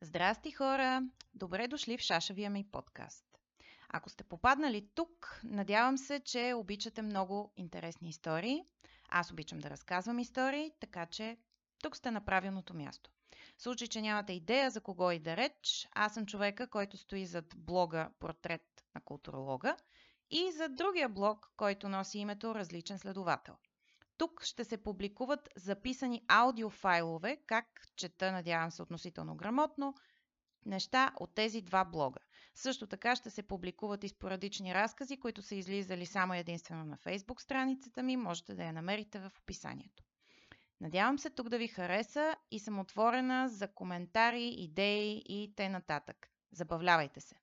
Здрасти хора! Добре дошли в Шашавия ми подкаст. Ако сте попаднали тук, надявам се, че обичате много интересни истории. Аз обичам да разказвам истории, така че тук сте на правилното място. В случай, че нямате идея за кого и да реч, аз съм човека, който стои зад блога Портрет на културолога и за другия блог, който носи името Различен следовател. Тук ще се публикуват записани аудиофайлове, как чета, надявам се, относително грамотно, неща от тези два блога. Също така ще се публикуват и спорадични разкази, които са излизали само единствено на фейсбук страницата ми. Можете да я намерите в описанието. Надявам се тук да ви хареса и съм отворена за коментари, идеи и т.н. Забавлявайте се!